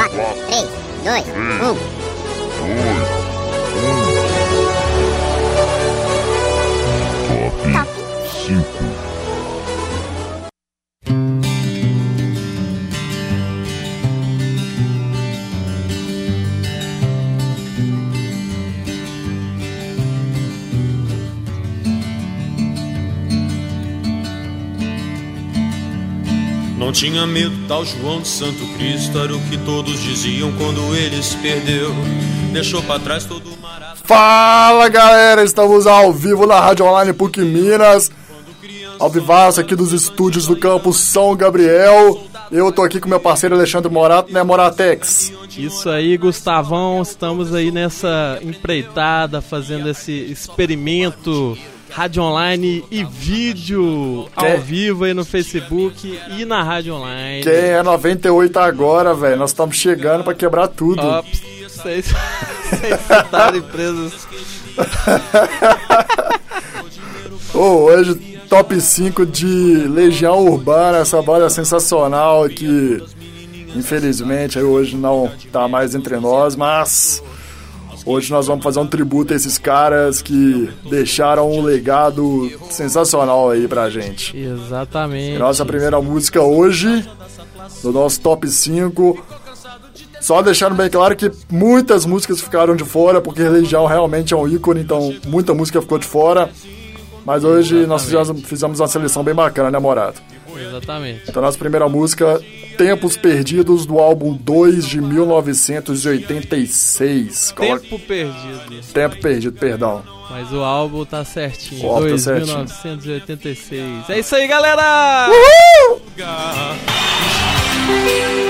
4, 3, 2, 1. Não tinha medo, tal João de Santo Cristo Era o que todos diziam quando ele se perdeu. Deixou pra trás todo o mar Fala galera, estamos ao vivo na Rádio Online PUC Minas. Ao vivaço aqui dos estúdios do campus São Gabriel. Eu tô aqui com meu parceiro Alexandre Morato, né Moratex? Isso aí, Gustavão, estamos aí nessa empreitada, fazendo esse experimento rádio online e vídeo ao Quem? vivo aí no Facebook e na rádio online. Quem é 98 agora, velho? Nós estamos chegando pra quebrar tudo. Ó, vocês citaram empresas. Ô, hoje, top 5 de Legião Urbana, essa banda sensacional que infelizmente aí hoje não tá mais entre nós, mas hoje nós vamos fazer um tributo a esses caras que deixaram um legado sensacional aí pra gente. Exatamente. Nossa primeira música hoje, do nosso top 5. Só deixando bem claro que muitas músicas ficaram de fora, porque Religião realmente é um ícone, então muita música ficou de fora. Mas hoje nós fizemos, fizemos uma seleção bem bacana, né, Morato? Exatamente. Então, nossa primeira música, Tempos Perdidos, do álbum 2 de 1986. Coloca- Tempo perdido. Tempo Perdido, perdão. Mas o álbum tá certinho. O álbum tá certinho. 1986. É isso aí, galera! Todos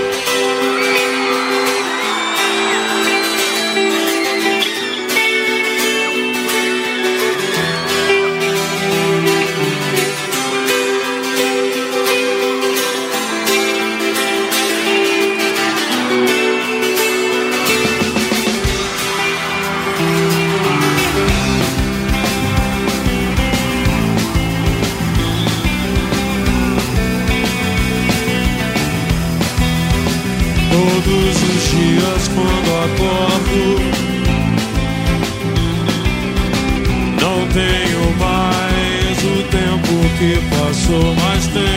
que passou Mas tenho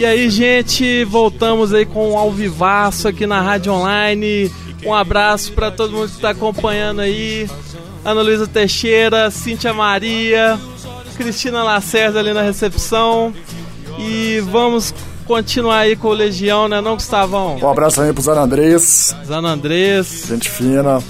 E aí, gente, voltamos aí com um alvivaço aqui na Rádio Online. Um abraço para todo mundo que está acompanhando aí. Ana Luísa Teixeira, Cíntia Maria, Cristina Lacerda ali na recepção. E vamos continuar aí com o Legião, né, não, Gustavão? Um abraço aí pro Zan Andrés. Zan Andrés. Gente fina.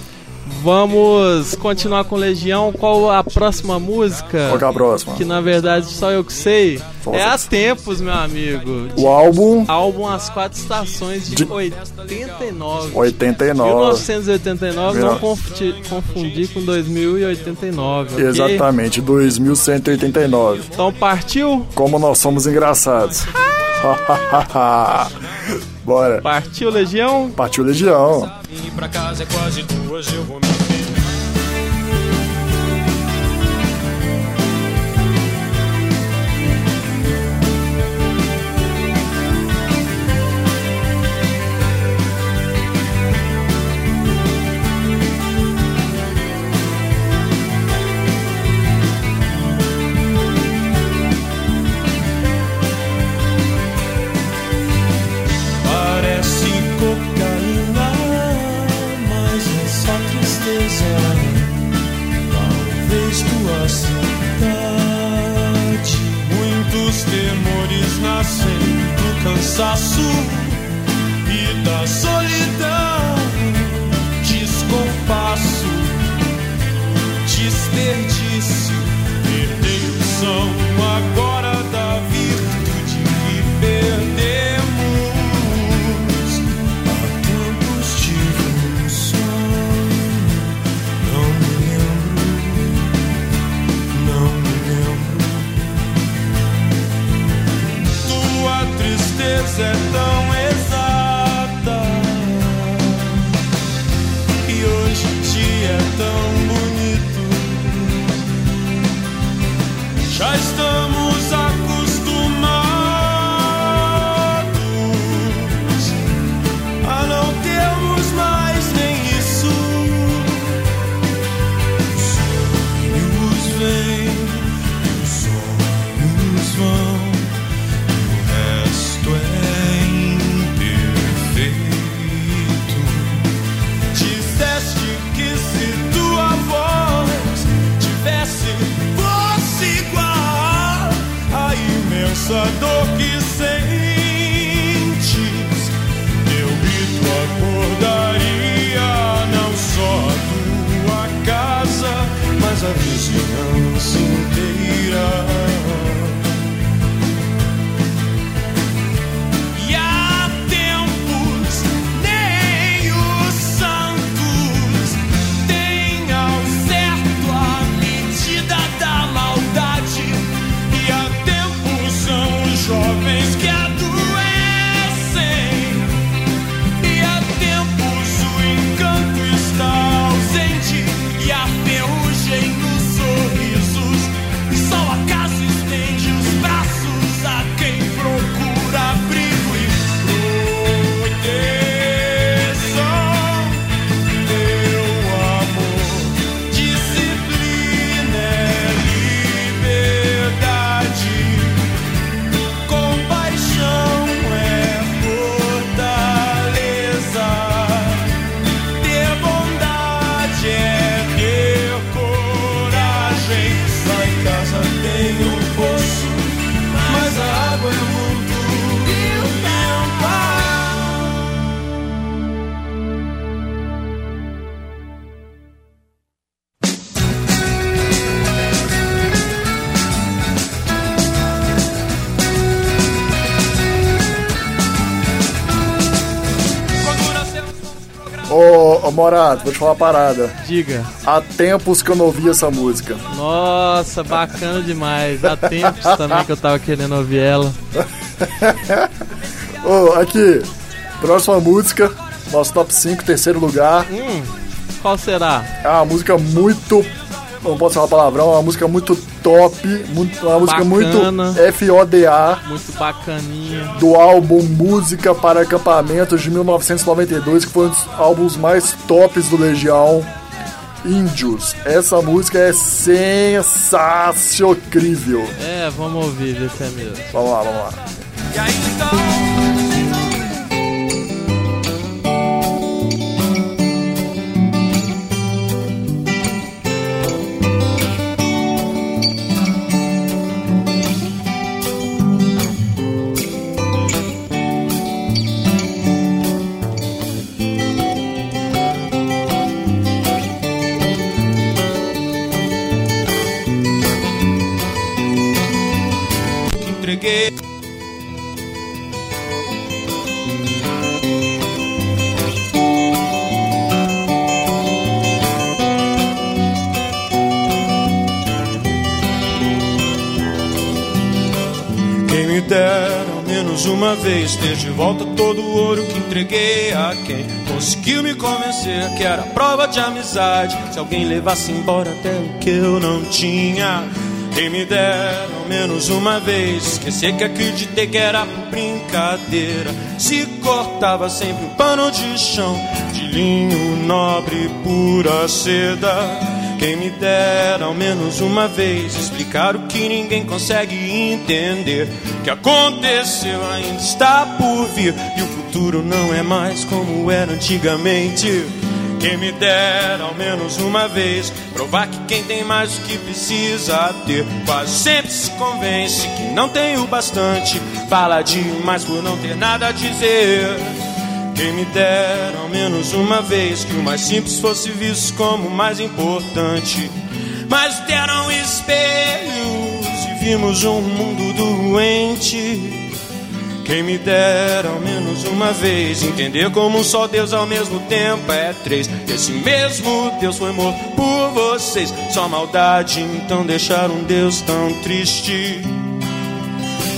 Vamos continuar com Legião. Qual a próxima música? Qual é a próxima? Que na verdade só eu que sei. é a Tempos, meu amigo. O álbum? Álbum As Quatro Estações de, de 89. 89. 1989, Vira... não confundir, confundir com 2089. Okay? Exatamente, 2189. Então partiu? Como nós somos engraçados. Bora. Partiu Legião? Partiu Legião. Pra casa é quase duas, eu vou me desperdício, o som. Ô, ô Morato, vou te falar uma parada. Diga. Há tempos que eu não ouvi essa música. Nossa, bacana demais. Há tempos também que eu tava querendo ouvir ela. Ô, aqui, próxima música, nosso top 5, terceiro lugar. Hum, qual será? É uma música muito. Não posso falar palavrão, é uma música muito top, muito, uma música Bacana. muito FODA Muito bacaninha. do álbum Música para Acampamentos de 1992, que foi um dos álbuns mais tops do Legião. Índios. Essa música é sensacional. É, vamos ouvir, ver se é mesmo. Vamos lá, vamos lá. E aí então. Ter de volta todo o ouro que entreguei a quem conseguiu me convencer que era prova de amizade. Se alguém levasse embora até o que eu não tinha. Quem me dera ao menos uma vez esquecer que acreditei que era brincadeira. Se cortava sempre um pano de chão de linho nobre, pura seda. Quem me dera ao menos uma vez explicar o que ninguém consegue entender. Que aconteceu ainda está por vir e o futuro não é mais como era antigamente. Quem me dera ao menos uma vez provar que quem tem mais do que precisa ter quase sempre se convence que não tem o bastante. Fala demais por não ter nada a dizer. Quem me dera ao menos uma vez que o mais simples fosse visto como o mais importante. Mas deram espelhos e vimos um mundo doente. Quem me dera ao menos uma vez entender como um só Deus ao mesmo tempo é três. Esse mesmo Deus foi morto por vocês. Só maldade, então deixar um Deus tão triste.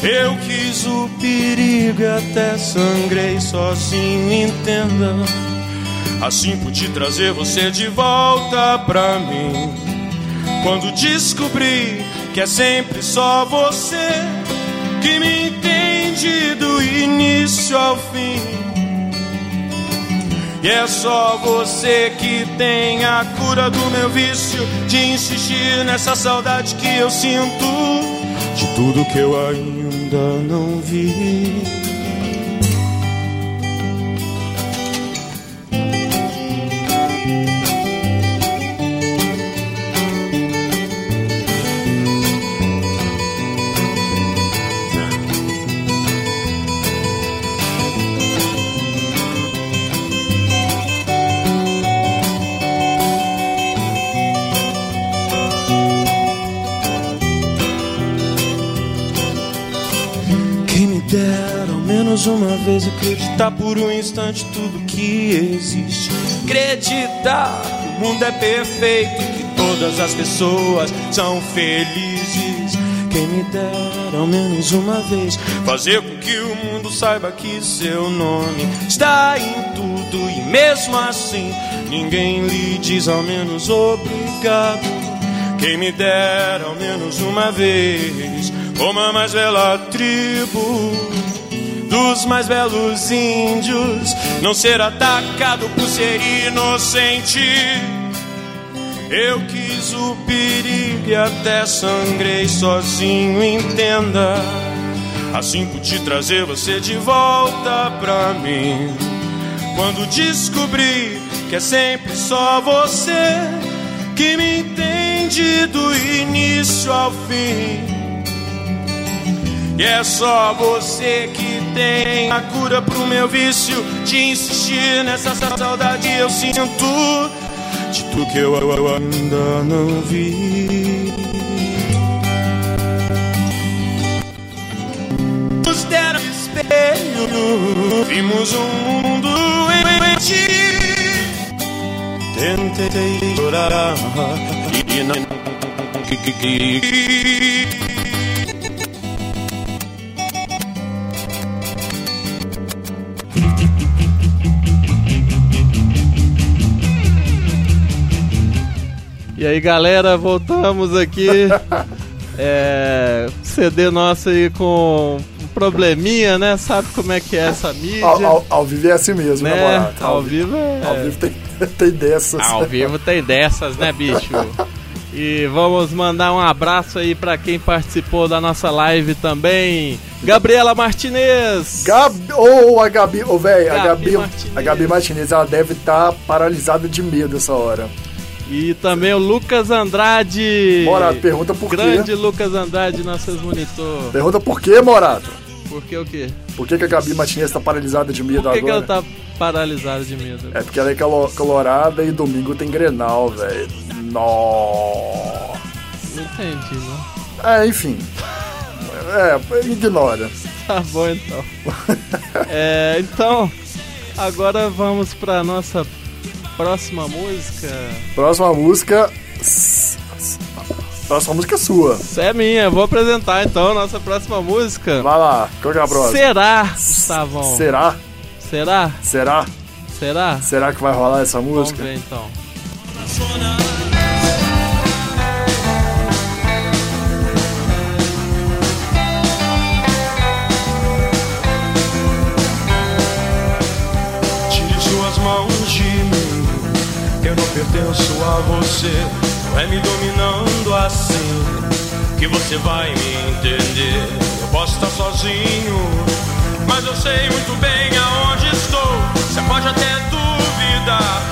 Eu quis o perigo e até sangrei sozinho, entenda. Assim pude trazer você de volta pra mim. Quando descobri que é sempre só você que me entende do início ao fim. E é só você que tem a cura do meu vício de insistir nessa saudade que eu sinto de tudo que eu ainda não vi. Menos uma vez acreditar por um instante tudo que existe. Acreditar que o mundo é perfeito, que todas as pessoas são felizes. Quem me dera ao menos uma vez fazer com que o mundo saiba que seu nome está em tudo e mesmo assim ninguém lhe diz ao menos obrigado. Quem me dera ao menos uma vez como a mais bela tribo dos mais belos índios não ser atacado por ser inocente. Eu quis o perigo e até sangrei sozinho, entenda. Assim pude trazer você de volta pra mim. Quando descobri que é sempre só você que me entende do início ao fim. E é só você que tem a cura pro meu vício de insistir nessa saudade eu sinto de tudo que eu ainda não vi. Nos deram espelho, vimos um mundo em ti. tentei chorar e não. E aí galera, voltamos aqui. é, CD nosso aí com um probleminha, né? Sabe como é que é essa mídia? Ao, ao, ao vivo é assim mesmo, né? namorado. Ao, ao vivo é. Ao vivo tem, tem dessas. Ao vivo tem dessas, né, bicho? E vamos mandar um abraço aí para quem participou da nossa live também. Gabriela Martinez. Gab... Ô, oh, a Gabi, ô, oh, velho, a Gabi, Martinez. a Gabi Martinez, ela deve estar tá paralisada de medo essa hora. E também o Lucas Andrade. Morato, pergunta por Grande quê. Grande Lucas Andrade, nossos monitor. Pergunta por quê, Morato? Por que o quê? Por que, que a Gabi Martinez tá paralisada de medo por que agora? Por que ela tá paralisada de medo? É porque ela é colorada e domingo tem Grenal, velho. Nossa. Não entendi, não. É, enfim. É, ignora. Tá bom então. é, então, agora vamos pra nossa próxima música. Próxima música. Próxima música é sua. É minha, vou apresentar então a nossa próxima música. Vai lá, qual que é a próxima? Será, Gustavão? Será? Será? Será? Será? Será que vai rolar essa música? Vamos ver então. Eu não pertenço a você. Não é me dominando assim que você vai me entender. Eu posso estar sozinho, mas eu sei muito bem aonde estou. Você pode até duvidar,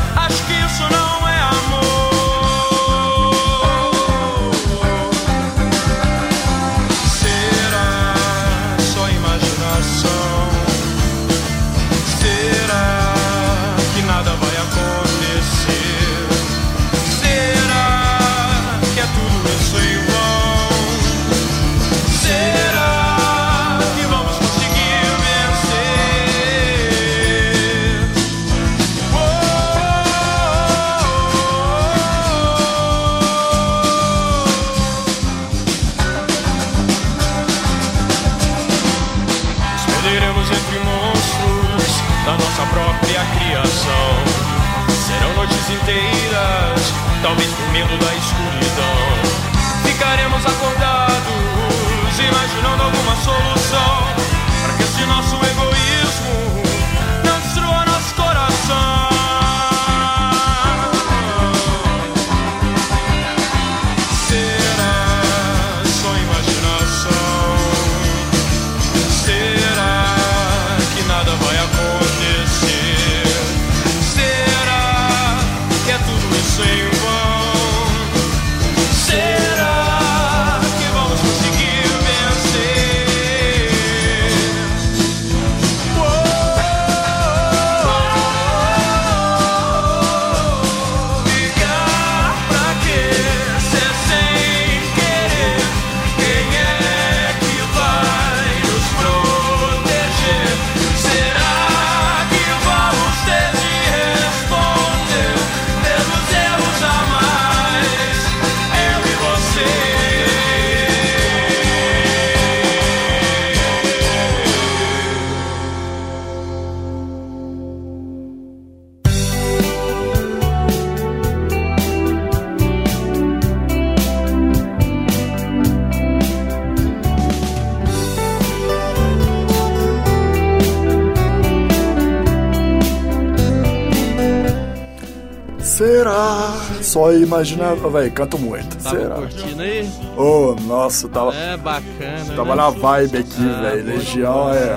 Só imaginar. Oh, velho, canto muito. Tava Será? curtindo aí? Ô, nossa, tava, É bacana. tava né? na vibe aqui, Ah, velho. Legião é.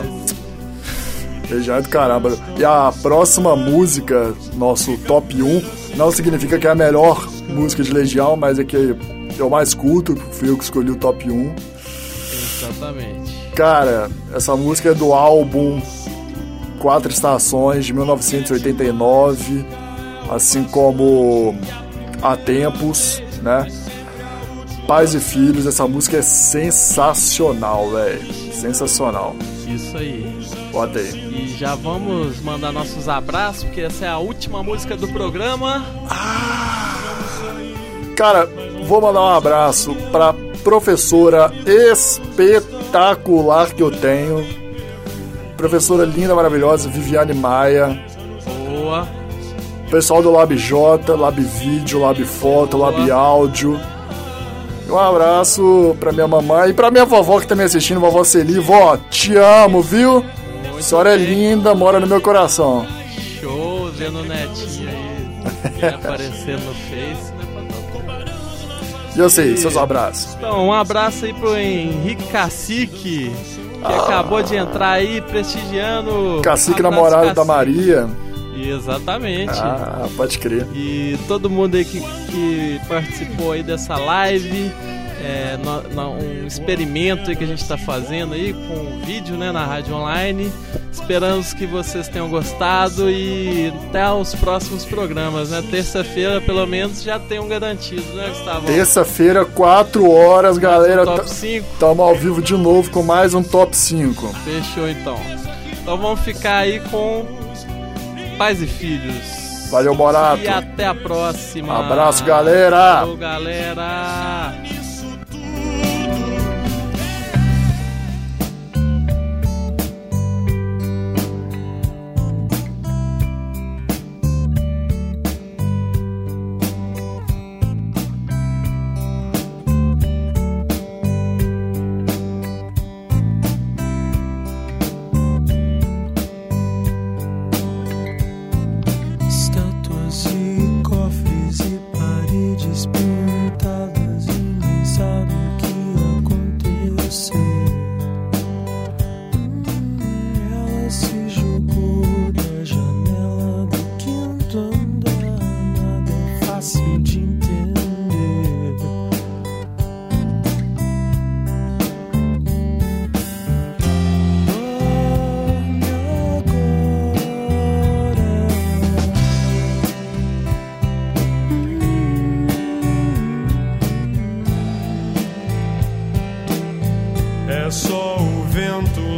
Legião é do caramba. E a próxima música, nosso top 1, não significa que é a melhor música de Legião, mas é que eu mais culto, fui eu que escolhi o top 1. Exatamente. Cara, essa música é do álbum Quatro Estações de 1989, assim como Há Tempos, né? Pais e Filhos, essa música é sensacional, velho. Sensacional. Isso aí. Bota aí. E já vamos mandar nossos abraços, porque essa é a última música do programa. Ah, cara, vou mandar um abraço pra professora espetacular que eu tenho. Professora linda, maravilhosa, Viviane Maia. Boa. Pessoal do Lab J, Lab Vídeo, Lab Foto. Lab Áudio. Um abraço pra minha mamãe e pra minha vovó que tá me assistindo, vovó Celi. Vó, te amo, viu? Muito a senhora bem. é linda, mora no meu coração. Show, vendo o netinho aí aparecendo no Face. E eu sei, seus abraços. Então, um abraço aí pro Henrique Cacique, que ah. acabou de entrar aí prestigiando. Cacique namorado Cacique. da Maria. Exatamente. Ah, pode crer. E todo mundo aí que, que participou aí dessa live é, no, no, um experimento que a gente está fazendo aí com o vídeo né, na rádio online. Esperamos que vocês tenham gostado e até os próximos programas, né? Terça-feira, pelo menos, já tem um garantido, né, Gustavo? Terça-feira, 4 horas, galera. top 5. Estamos ao vivo de novo com mais um top 5. Fechou então. Então vamos ficar aí com Pais e Filhos. Valeu, Morato. E até a próxima. Abraço, galera. Falou, galera. só o vento.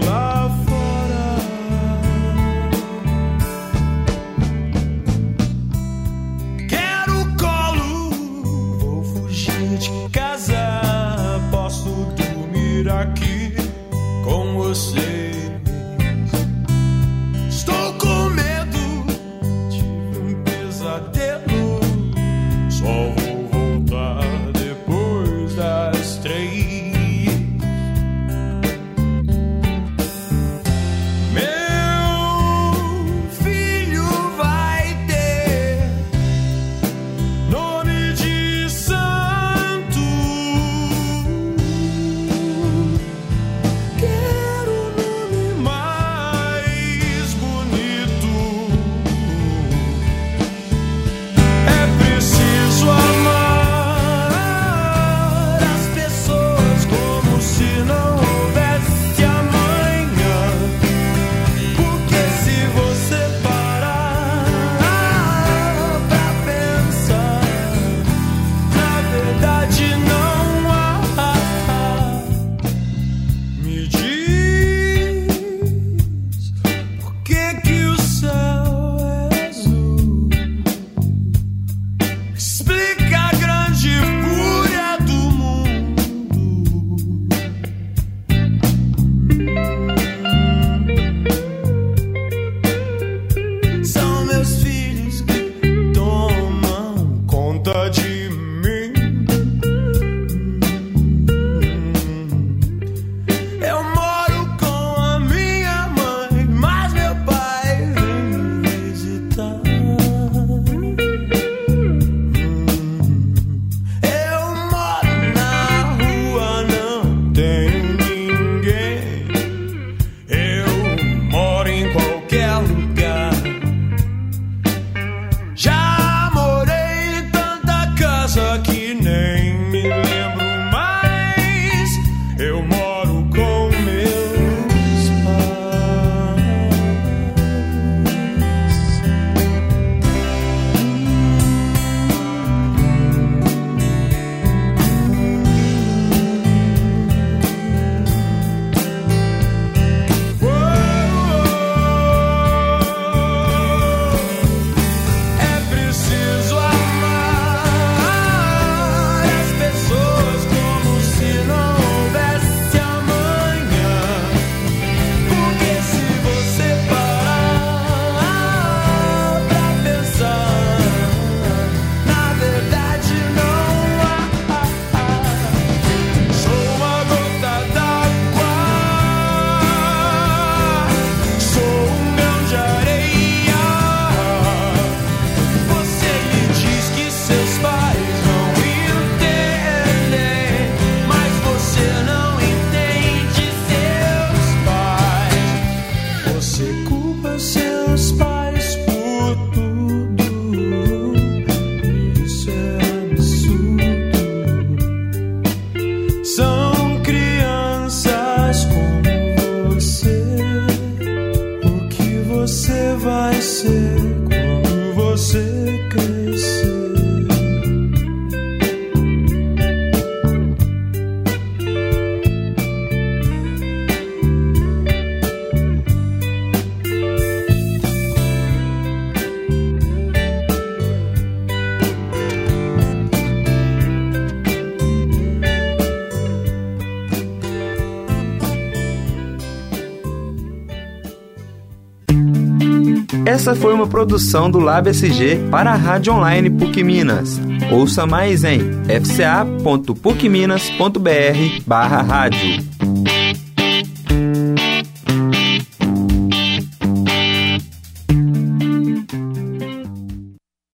Essa foi uma produção do Lab SG para a Rádio Online PUC Minas. Ouça mais em fca.pucminas.br barra rádio.